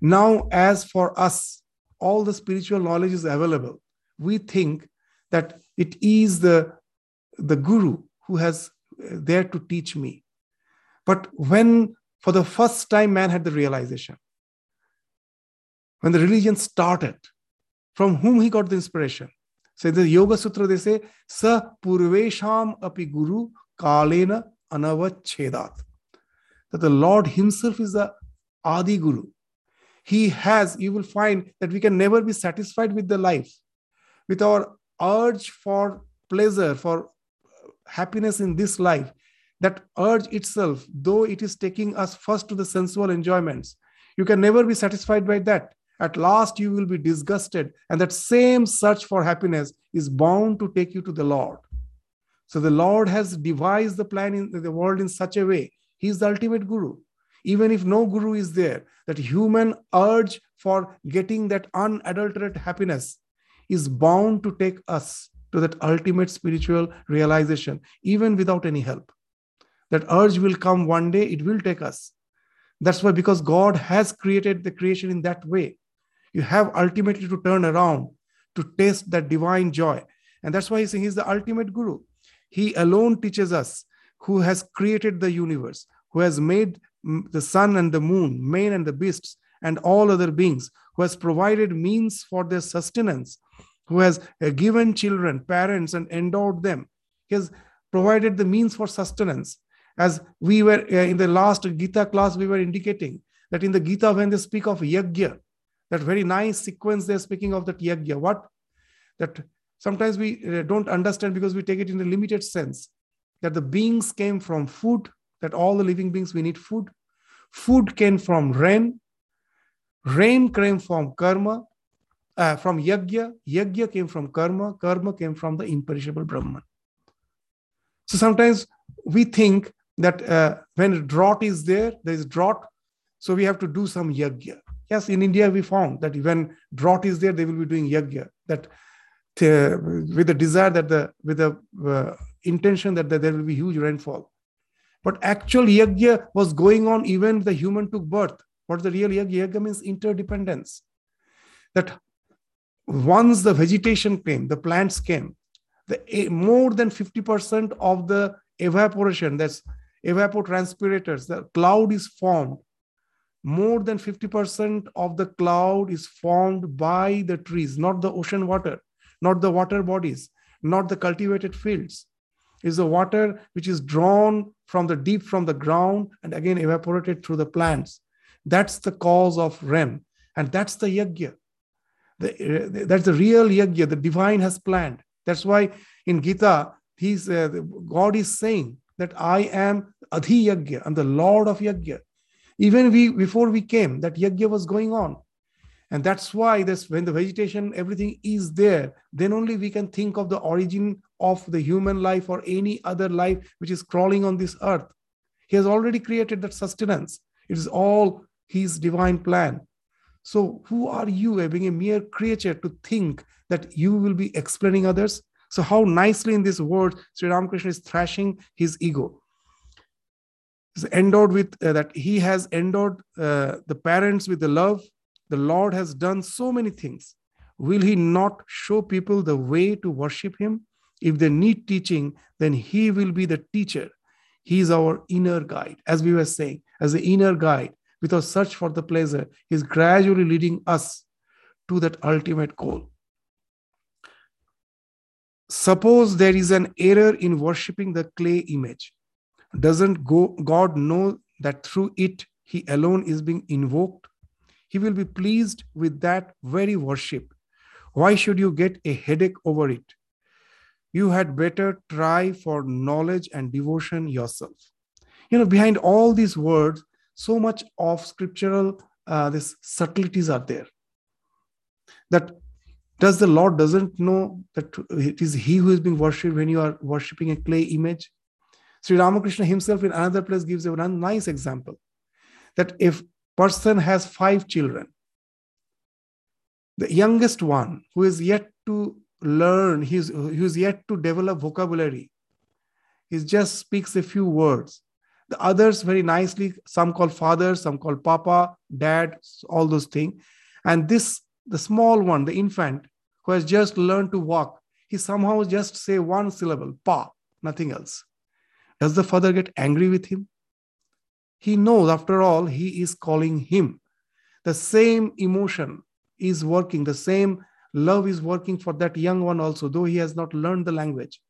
Now, as for us, all the spiritual knowledge is available. We think that it is the, the guru who has uh, there to teach me. But when for the first time man had the realization, when the religion started, from whom he got the inspiration? So in the Yoga Sutra, they say, Sa Purvesham api guru kalena anavachedat. that the Lord Himself is the Adi Guru. He has, you will find that we can never be satisfied with the life, with our urge for pleasure, for happiness in this life. That urge itself, though it is taking us first to the sensual enjoyments, you can never be satisfied by that. At last, you will be disgusted, and that same search for happiness is bound to take you to the Lord. So the Lord has devised the plan in the world in such a way. He is the ultimate guru. Even if no guru is there, that human urge for getting that unadulterated happiness is bound to take us to that ultimate spiritual realization, even without any help. That urge will come one day, it will take us. That's why, because God has created the creation in that way, you have ultimately to turn around to taste that divine joy. And that's why he's saying he's the ultimate guru. He alone teaches us who has created the universe, who has made the sun and the moon, man and the beasts, and all other beings, who has provided means for their sustenance, who has uh, given children, parents, and endowed them. He has provided the means for sustenance. As we were uh, in the last Gita class, we were indicating that in the Gita, when they speak of yajna, that very nice sequence they're speaking of that yajna, what? That sometimes we uh, don't understand because we take it in a limited sense that the beings came from food that all the living beings we need food food came from rain rain came from karma uh, from yajna yajna came from karma. Karma came from the imperishable brahman. So sometimes we think that uh, when drought is there there is drought so we have to do some yajna yes in india we found that when drought is there they will be doing yajna that uh, with the desire that the with the uh, intention that there will be huge rainfall. But actual yajna was going on even the human took birth what's the real yajna means interdependence that once the vegetation came the plants came the more than 50% of the evaporation that's evapotranspirators the cloud is formed more than 50% of the cloud is formed by the trees not the ocean water not the water bodies, not the cultivated fields. Is the water which is drawn from the deep from the ground and again evaporated through the plants. That's the cause of REM. And that's the yajna. The, uh, that's the real yajna the divine has planned. That's why in Gita, he's, uh, God is saying that I am Adhi Yajna, I'm the Lord of Yajna. Even we before we came, that Yajna was going on. And that's why this when the vegetation, everything is there, then only we can think of the origin of the human life or any other life which is crawling on this earth. He has already created that sustenance. It is all his divine plan. So, who are you, being a mere creature, to think that you will be explaining others? So, how nicely in this word, Sri Ramakrishna is thrashing his ego. He's endowed with uh, that he has endowed uh, the parents with the love the Lord has done so many things. Will He not show people the way to worship Him? If they need teaching, then He will be the teacher. He is our inner guide, as we were saying, as the inner guide. With our search for the pleasure, is gradually leading us to that ultimate goal. Suppose there is an error in worshiping the clay image. Doesn't God know that through it He alone is being invoked? He will be pleased with that very worship. Why should you get a headache over it? You had better try for knowledge and devotion yourself. You know, behind all these words, so much of scriptural uh, this subtleties are there. That does the Lord doesn't know that it is He who is being worshipped when you are worshipping a clay image? Sri Ramakrishna himself in another place gives a nice example that if person has five children. The youngest one, who is yet to learn, he's, who's yet to develop vocabulary, he just speaks a few words. The others, very nicely, some call father, some call papa, dad, all those things. And this, the small one, the infant, who has just learned to walk, he somehow just say one syllable, pa, nothing else. Does the father get angry with him? He knows, after all, he is calling him. The same emotion is working, the same love is working for that young one also, though he has not learned the language.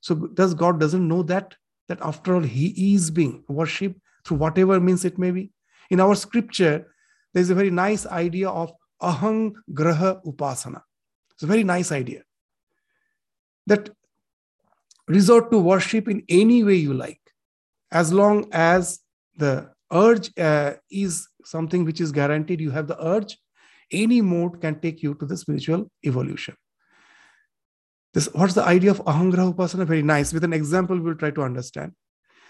So, does God doesn't know that? That after all, he is being worshipped through whatever means it may be. In our scripture, there's a very nice idea of ahang graha upasana. It's a very nice idea that resort to worship in any way you like, as long as the urge uh, is something which is guaranteed, you have the urge, any mode can take you to the spiritual evolution. This, what's the idea of ahangraha upasana? Very nice. With an example, we'll try to understand.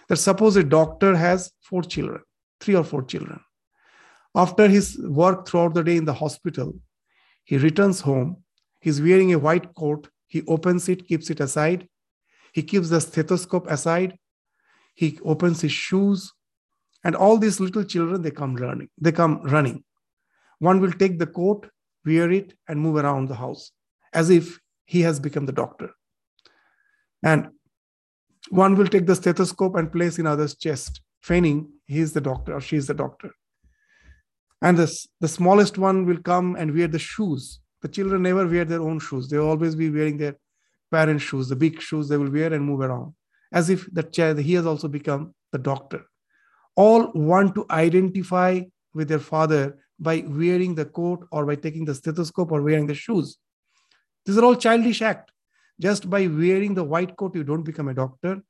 That suppose a doctor has four children, three or four children. After his work throughout the day in the hospital, he returns home. He's wearing a white coat. He opens it, keeps it aside. He keeps the stethoscope aside. He opens his shoes. And all these little children, they come running. They come running. One will take the coat, wear it, and move around the house as if he has become the doctor. And one will take the stethoscope and place in other's chest, feigning he is the doctor or she is the doctor. And the, the smallest one will come and wear the shoes. The children never wear their own shoes. They will always be wearing their parents' shoes, the big shoes they will wear and move around, as if the child, he has also become the doctor. All want to identify with their father by wearing the coat or by taking the stethoscope or wearing the shoes. These are all childish act. Just by wearing the white coat, you don't become a doctor.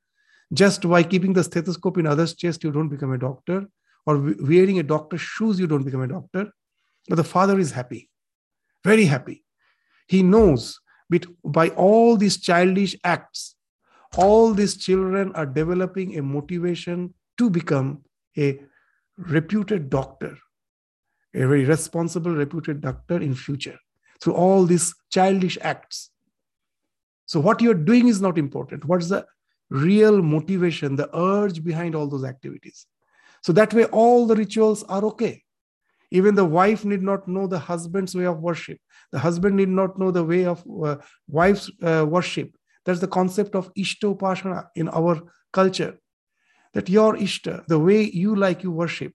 Just by keeping the stethoscope in others' chest, you don't become a doctor. Or wearing a doctor's shoes, you don't become a doctor. But the father is happy, very happy. He knows by all these childish acts, all these children are developing a motivation to become a reputed doctor, a very responsible, reputed doctor in future through all these childish acts. So what you're doing is not important. What's the real motivation, the urge behind all those activities? So that way, all the rituals are okay. Even the wife need not know the husband's way of worship. The husband need not know the way of uh, wife's uh, worship. That's the concept of Ishta Upasana in our culture. That your Ishta, the way you like you worship,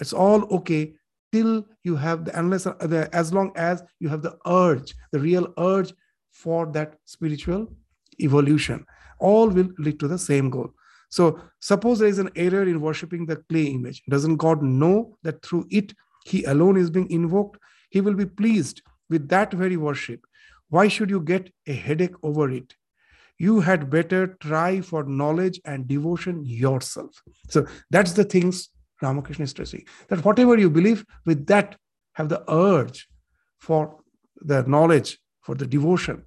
it's all okay till you have the unless uh, the, as long as you have the urge, the real urge for that spiritual evolution. All will lead to the same goal. So suppose there is an error in worshiping the clay image. Doesn't God know that through it he alone is being invoked? He will be pleased with that very worship. Why should you get a headache over it? You had better try for knowledge and devotion yourself. So that's the things Ramakrishna is stressing. That whatever you believe, with that, have the urge for the knowledge, for the devotion.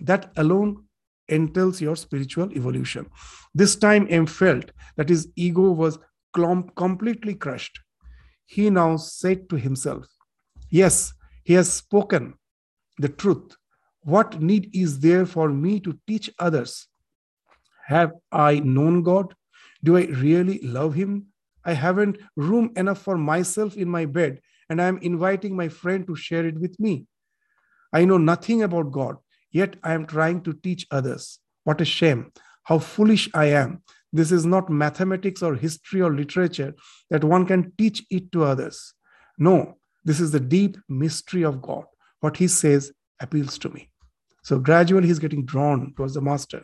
That alone entails your spiritual evolution. This time M felt that his ego was completely crushed. He now said to himself, Yes, he has spoken the truth. What need is there for me to teach others? Have I known God? Do I really love Him? I haven't room enough for myself in my bed, and I am inviting my friend to share it with me. I know nothing about God, yet I am trying to teach others. What a shame! How foolish I am. This is not mathematics or history or literature that one can teach it to others. No, this is the deep mystery of God. What he says appeals to me. So gradually he's getting drawn towards the master.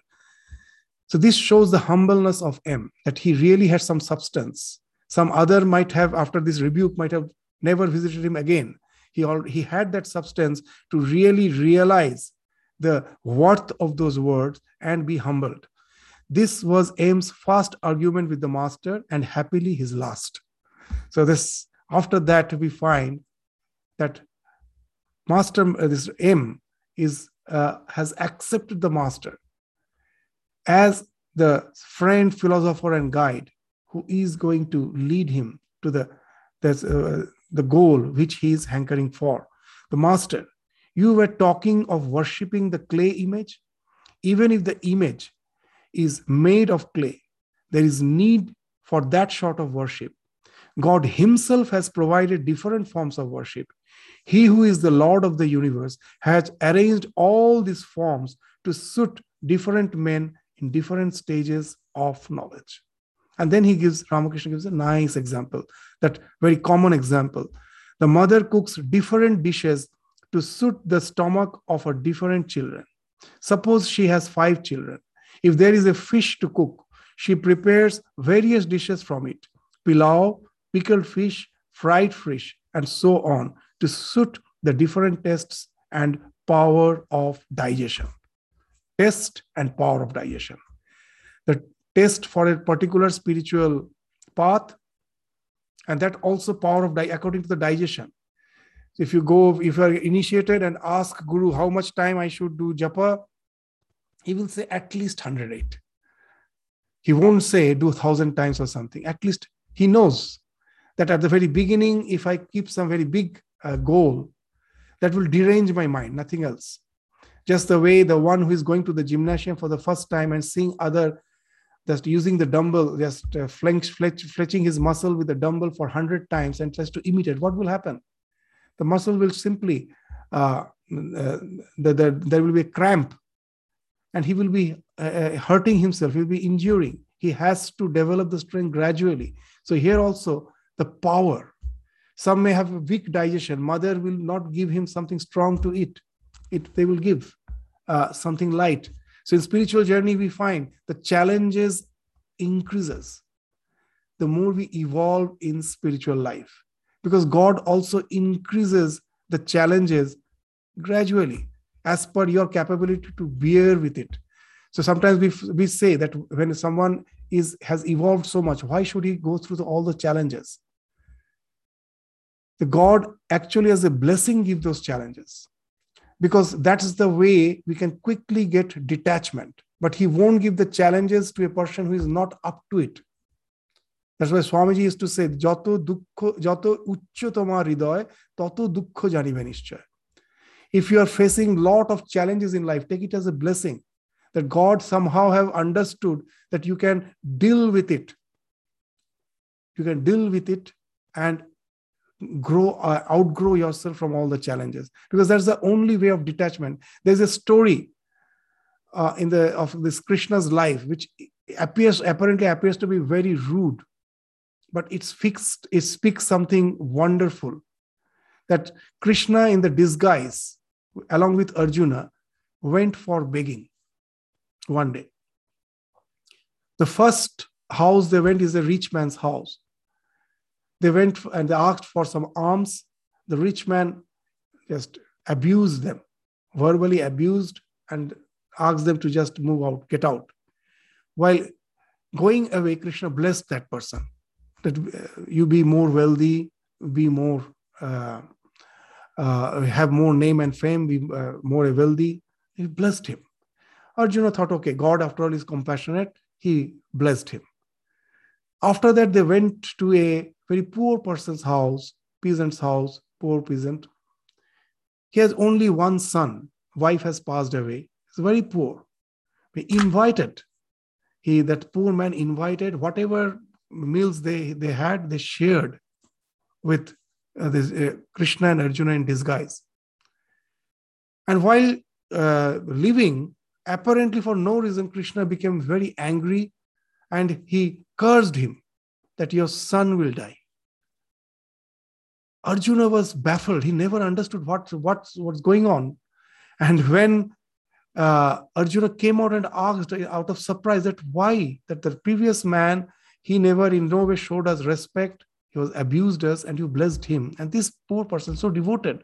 So this shows the humbleness of M, that he really had some substance. Some other might have, after this rebuke, might have never visited him again. He, all, he had that substance to really realize the worth of those words and be humbled. This was M's first argument with the master and happily his last. So this after that we find that master uh, this m is uh, has accepted the master as the friend philosopher and guide who is going to lead him to the uh, the goal which he is hankering for. The master you were talking of worshipping the clay image. Even if the image is made of clay there is need for that sort of worship. God himself has provided different forms of worship. He who is the Lord of the universe has arranged all these forms to suit different men in different stages of knowledge. And then he gives, Ramakrishna gives a nice example, that very common example. The mother cooks different dishes to suit the stomach of her different children. Suppose she has five children. If there is a fish to cook, she prepares various dishes from it pilau, pickled fish, fried fish, and so on to suit the different tastes and power of digestion. Taste and power of digestion. The taste for a particular spiritual path, and that also power of di- according to the digestion. If you go, if you are initiated and ask Guru how much time I should do japa, he will say at least 108. He won't say do thousand times or something. At least he knows that at the very beginning, if I keep some very big uh, goal, that will derange my mind, nothing else. Just the way the one who is going to the gymnasium for the first time and seeing other just using the dumbbell, just uh, fletch, fletch, fletching his muscle with the dumbbell for 100 times and tries to imitate, what will happen? The muscle will simply, uh, uh, the, the, there will be a cramp and he will be uh, uh, hurting himself, he will be injuring. He has to develop the strength gradually. So, here also, the power. Some may have a weak digestion. Mother will not give him something strong to eat. It, they will give uh, something light. So in spiritual journey, we find the challenges increases the more we evolve in spiritual life. Because god also increases the challenges gradually as per your capability to bear with it. So sometimes we, we say that when someone is has evolved so much why should he go through the, all the challenges? The god actually as a blessing give those challenges because that's the way we can quickly get detachment. But he won't give the challenges to a person who is not up to it. That's why Swamiji used to say, Jato dukkho, jato uchchotama hridoy, tato dukkho janibe. If you are facing lot of challenges in life, take it as a blessing that God somehow have understood that you can deal with it. You can deal with it and grow uh, outgrow yourself from all the challenges. Because that's the only way of detachment. There's a story uh, in the of this krishna's life which appears apparently appears to be very rude but it's fixed it speaks something wonderful. That krishna in the disguise along with arjuna went for begging one day. The first house they went is a rich man's house they went and they asked for some alms. The rich man just abused them, verbally abused, and asked them to just move out, get out. While going away, Krishna blessed that person that uh, you be more wealthy, be more, uh, uh, have more name and fame, be uh, more wealthy. He blessed him. Arjuna thought, okay, God after all is compassionate. He blessed him. After that, they went to a very poor person's house, peasant's house, poor peasant. He has only one son. Wife has passed away. He's very poor. He invited. He that poor man invited whatever meals they, they had, they shared with uh, this, uh, Krishna and Arjuna in disguise. And while uh, living, apparently for no reason, Krishna became very angry and he cursed him that your son will die. Arjuna was baffled. He never understood what, what's, what's going on. And when uh, Arjuna came out and asked out of surprise that why, that the previous man, he never in no way showed us respect. He was abused us and you blessed him. And this poor person, so devoted.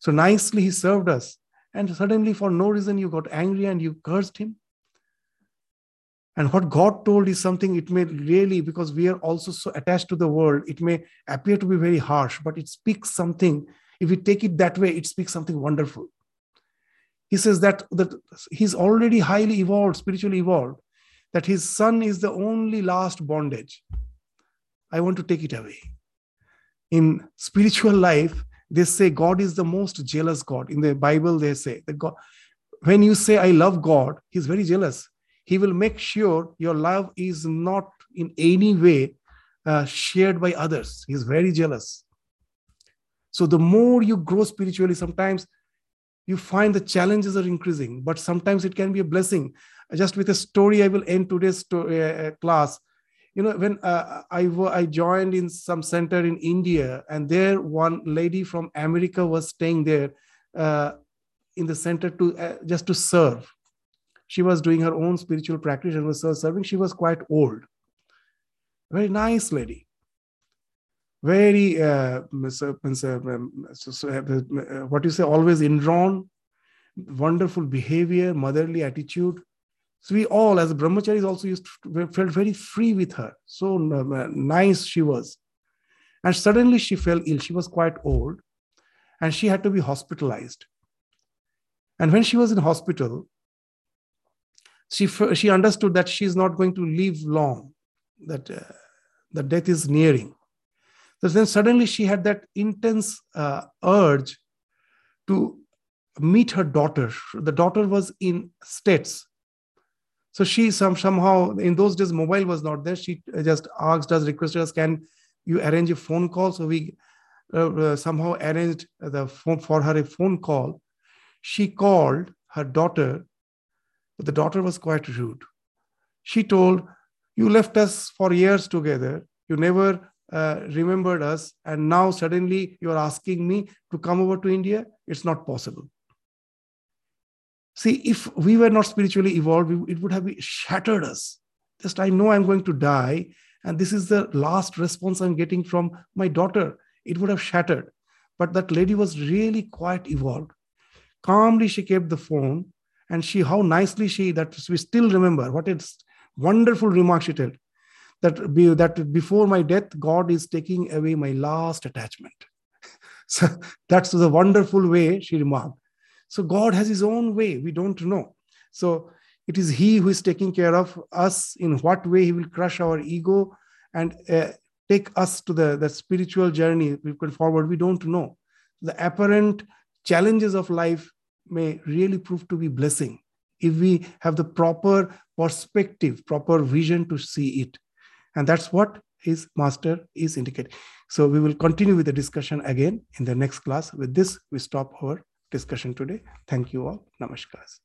So nicely he served us. And suddenly, for no reason, you got angry and you cursed him. And what God told is something it may really, because we are also so attached to the world, it may appear to be very harsh, but it speaks something. If we take it that way, it speaks something wonderful. He says that, that he's already highly evolved, spiritually evolved, that his son is the only last bondage. I want to take it away. In spiritual life, they say God is the most jealous God. In the Bible, they say that God, when you say, I love God, he's very jealous he will make sure your love is not in any way uh, shared by others. He's very jealous. So the more you grow spiritually, sometimes you find the challenges are increasing, but sometimes it can be a blessing. Just with a story, I will end today's story, uh, uh, class. You know, when uh, I, I joined in some center in India, and there one lady from America was staying there uh, in the center to uh, just to serve she was doing her own spiritual practice and was serving. She was quite old. Very nice lady. very uh, uh, uh, um, uh, what you say always indrawn wonderful behavior motherly attitude so we all as brahmacharis also used to, felt very free with her so um, nice she was and suddenly she fell ill she was quite old and she had to be hospitalized and when she was in hospital she she understood that she is not going to live long that uh, the death is nearing so then suddenly she had that intense uh, urge to meet her daughter. The daughter was in States. So she some, somehow, in those days, mobile was not there. She just asked us, requested us, can you arrange a phone call? So we uh, uh, somehow arranged the phone for her a phone call. She called her daughter, but the daughter was quite rude. She told, You left us for years together. You never uh, remembered us. And now suddenly you're asking me to come over to india? It's not possible. See if we were not spiritually evolved it would have shattered us. Just i know i'm going to die and this is the last response i'm getting from my daughter. It would have shattered. But that lady was really quite evolved. Calmly she kept the phone and she how nicely she that we still remember. What a wonderful remark she told. That be, that before my death god is taking away my last attachment. So that's the wonderful way she remarked. So god has his own way. We don't know. So it is he who is taking care of us in what way he will crush our ego and uh, take us to the, the spiritual journey we can forward. We don't know. The apparent challenges of life may really prove to be blessing if we have the proper perspective proper vision to see it and that's what his master is indicating. So we will continue with the discussion again in the next class. With this, we stop our discussion today. Thank you all. Namaskars.